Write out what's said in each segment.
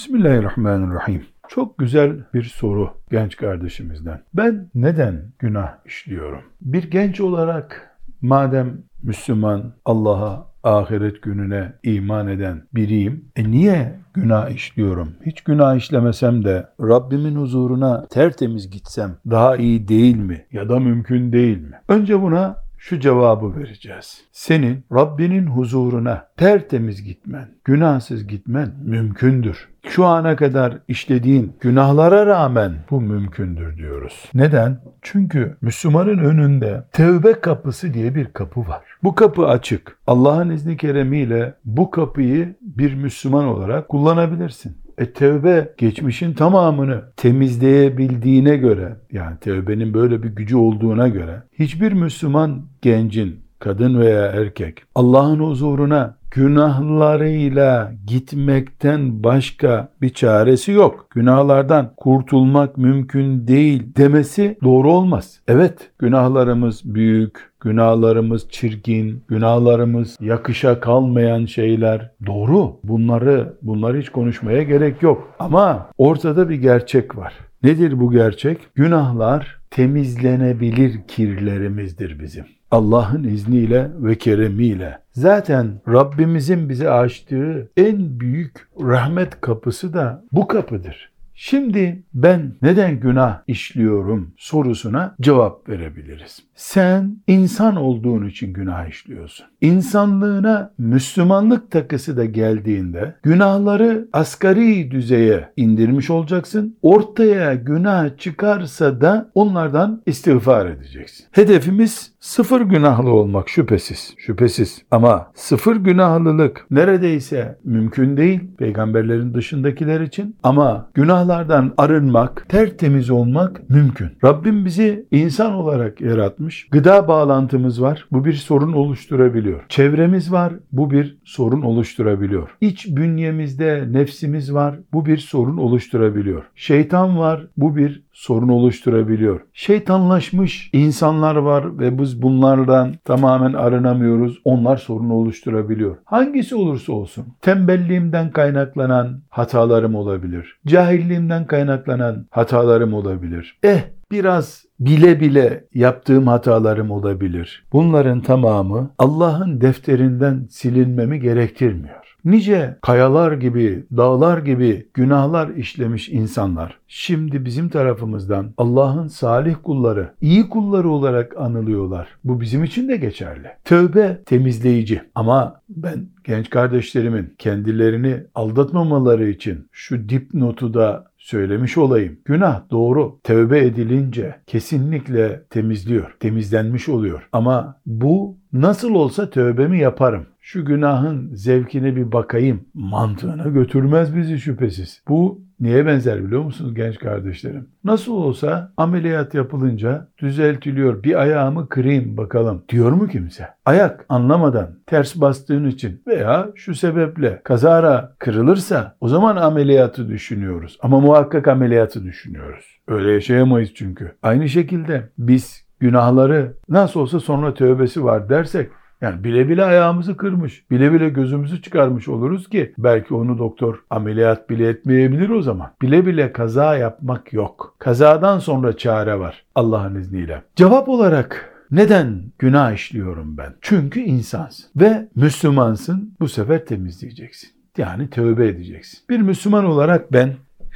Bismillahirrahmanirrahim. Çok güzel bir soru genç kardeşimizden. Ben neden günah işliyorum? Bir genç olarak madem Müslüman, Allah'a, ahiret gününe iman eden biriyim. E niye günah işliyorum? Hiç günah işlemesem de Rabbimin huzuruna tertemiz gitsem daha iyi değil mi? Ya da mümkün değil mi? Önce buna şu cevabı vereceğiz. Senin Rabbinin huzuruna tertemiz gitmen, günahsız gitmen mümkündür. Şu ana kadar işlediğin günahlara rağmen bu mümkündür diyoruz. Neden? Çünkü Müslümanın önünde tevbe kapısı diye bir kapı var. Bu kapı açık. Allah'ın izni keremiyle bu kapıyı bir Müslüman olarak kullanabilirsin. E tevbe geçmişin tamamını temizleyebildiğine göre yani tevbenin böyle bir gücü olduğuna göre hiçbir Müslüman gencin kadın veya erkek Allah'ın huzuruna günahlarıyla gitmekten başka bir çaresi yok. Günahlardan kurtulmak mümkün değil demesi doğru olmaz. Evet, günahlarımız büyük, günahlarımız çirkin, günahlarımız yakışa kalmayan şeyler doğru. Bunları bunları hiç konuşmaya gerek yok. Ama ortada bir gerçek var. Nedir bu gerçek? Günahlar temizlenebilir kirlerimizdir bizim. Allah'ın izniyle ve keremiyle. Zaten Rabbimizin bize açtığı en büyük rahmet kapısı da bu kapıdır. Şimdi ben neden günah işliyorum sorusuna cevap verebiliriz. Sen insan olduğun için günah işliyorsun. İnsanlığına Müslümanlık takısı da geldiğinde günahları asgari düzeye indirmiş olacaksın. Ortaya günah çıkarsa da onlardan istiğfar edeceksin. Hedefimiz sıfır günahlı olmak şüphesiz. Şüphesiz. Ama sıfır günahlılık neredeyse mümkün değil peygamberlerin dışındakiler için. Ama günahlardan arınmak, tertemiz olmak mümkün. Rabbim bizi insan olarak yaratmış. Gıda bağlantımız var. Bu bir sorun oluşturabiliyor. Çevremiz var. Bu bir sorun oluşturabiliyor. İç bünyemizde nefsimiz var. Bu bir sorun oluşturabiliyor. Şeytan var. Bu bir sorun oluşturabiliyor. Şeytanlaşmış insanlar var ve biz bunlardan tamamen arınamıyoruz. Onlar sorun oluşturabiliyor. Hangisi olursa olsun tembelliğimden kaynaklanan hatalarım olabilir. Cahilliğimden kaynaklanan hatalarım olabilir. Eh biraz bile bile yaptığım hatalarım olabilir. Bunların tamamı Allah'ın defterinden silinmemi gerektirmiyor. Nice kayalar gibi, dağlar gibi günahlar işlemiş insanlar şimdi bizim tarafımızdan Allah'ın salih kulları, iyi kulları olarak anılıyorlar. Bu bizim için de geçerli. Tövbe temizleyici ama ben genç kardeşlerimin kendilerini aldatmamaları için şu dipnotu da söylemiş olayım. Günah doğru. Tövbe edilince kesinlikle temizliyor. Temizlenmiş oluyor. Ama bu nasıl olsa tövbemi yaparım. Şu günahın zevkine bir bakayım. Mantığına götürmez bizi şüphesiz. Bu Niye benzer biliyor musunuz genç kardeşlerim? Nasıl olsa ameliyat yapılınca düzeltiliyor. Bir ayağımı kırayım bakalım diyor mu kimse? Ayak anlamadan ters bastığın için veya şu sebeple kazara kırılırsa o zaman ameliyatı düşünüyoruz. Ama muhakkak ameliyatı düşünüyoruz. Öyle yaşayamayız çünkü. Aynı şekilde biz günahları nasıl olsa sonra tövbesi var dersek yani bile bile ayağımızı kırmış, bile bile gözümüzü çıkarmış oluruz ki belki onu doktor ameliyat bile etmeyebilir o zaman. Bile bile kaza yapmak yok. Kazadan sonra çare var Allah'ın izniyle. Cevap olarak neden günah işliyorum ben? Çünkü insansın ve Müslümansın bu sefer temizleyeceksin. Yani tövbe edeceksin. Bir Müslüman olarak ben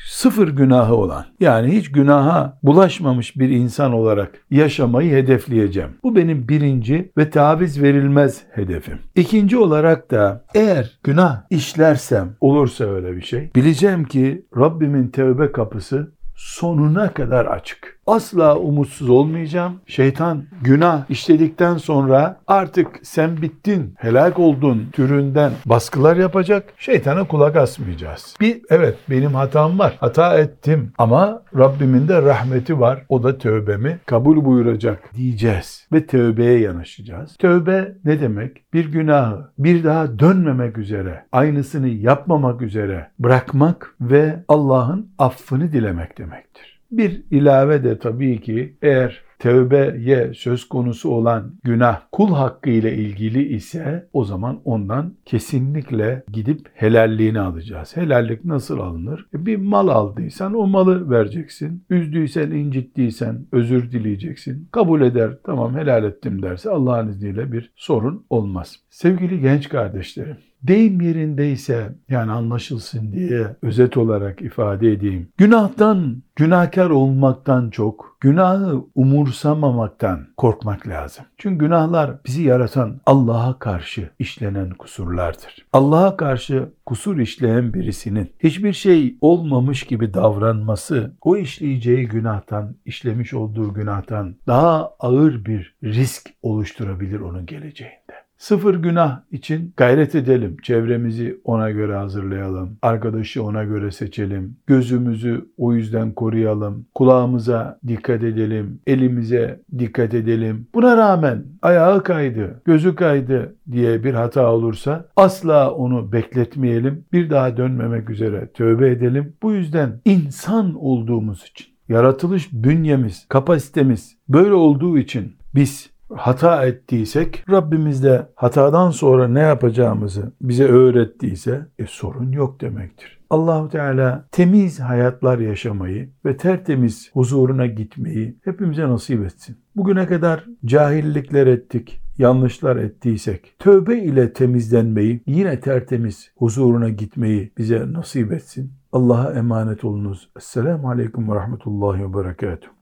sıfır günahı olan yani hiç günaha bulaşmamış bir insan olarak yaşamayı hedefleyeceğim. Bu benim birinci ve taviz verilmez hedefim. İkinci olarak da eğer günah işlersem olursa öyle bir şey bileceğim ki Rabbimin tevbe kapısı sonuna kadar açık. Asla umutsuz olmayacağım. Şeytan günah işledikten sonra artık sen bittin, helak oldun türünden baskılar yapacak. Şeytana kulak asmayacağız. Bir evet benim hatam var. Hata ettim ama Rabbimin de rahmeti var. O da tövbemi kabul buyuracak diyeceğiz ve tövbeye yanaşacağız. Tövbe ne demek? Bir günahı bir daha dönmemek üzere, aynısını yapmamak üzere bırakmak ve Allah'ın affını dilemek demektir. Bir ilave de tabii ki eğer tevbeye söz konusu olan günah kul hakkı ile ilgili ise o zaman ondan kesinlikle gidip helalliğini alacağız. Helallik nasıl alınır? E, bir mal aldıysan o malı vereceksin. Üzdüysen, incittiysen özür dileyeceksin. Kabul eder, tamam helal ettim derse Allah'ın izniyle bir sorun olmaz. Sevgili genç kardeşlerim, deyim yerindeyse yani anlaşılsın diye özet olarak ifade edeyim. Günahtan, günahkar olmaktan çok günahı umursamamaktan korkmak lazım. Çünkü günahlar bizi yaratan Allah'a karşı işlenen kusurlardır. Allah'a karşı kusur işleyen birisinin hiçbir şey olmamış gibi davranması o işleyeceği günahtan, işlemiş olduğu günahtan daha ağır bir risk oluşturabilir onun geleceğinde. Sıfır günah için gayret edelim. Çevremizi ona göre hazırlayalım. Arkadaşı ona göre seçelim. Gözümüzü o yüzden koruyalım. Kulağımıza dikkat edelim. Elimize dikkat edelim. Buna rağmen ayağı kaydı, gözü kaydı diye bir hata olursa asla onu bekletmeyelim. Bir daha dönmemek üzere tövbe edelim. Bu yüzden insan olduğumuz için yaratılış bünyemiz, kapasitemiz böyle olduğu için biz hata ettiysek Rabbimiz de hatadan sonra ne yapacağımızı bize öğrettiyse e, sorun yok demektir. Allahu Teala temiz hayatlar yaşamayı ve tertemiz huzuruna gitmeyi hepimize nasip etsin. Bugüne kadar cahillikler ettik, yanlışlar ettiysek tövbe ile temizlenmeyi, yine tertemiz huzuruna gitmeyi bize nasip etsin. Allah'a emanet olunuz. Esselamu Aleyküm ve Rahmetullahi ve Berekatuhu.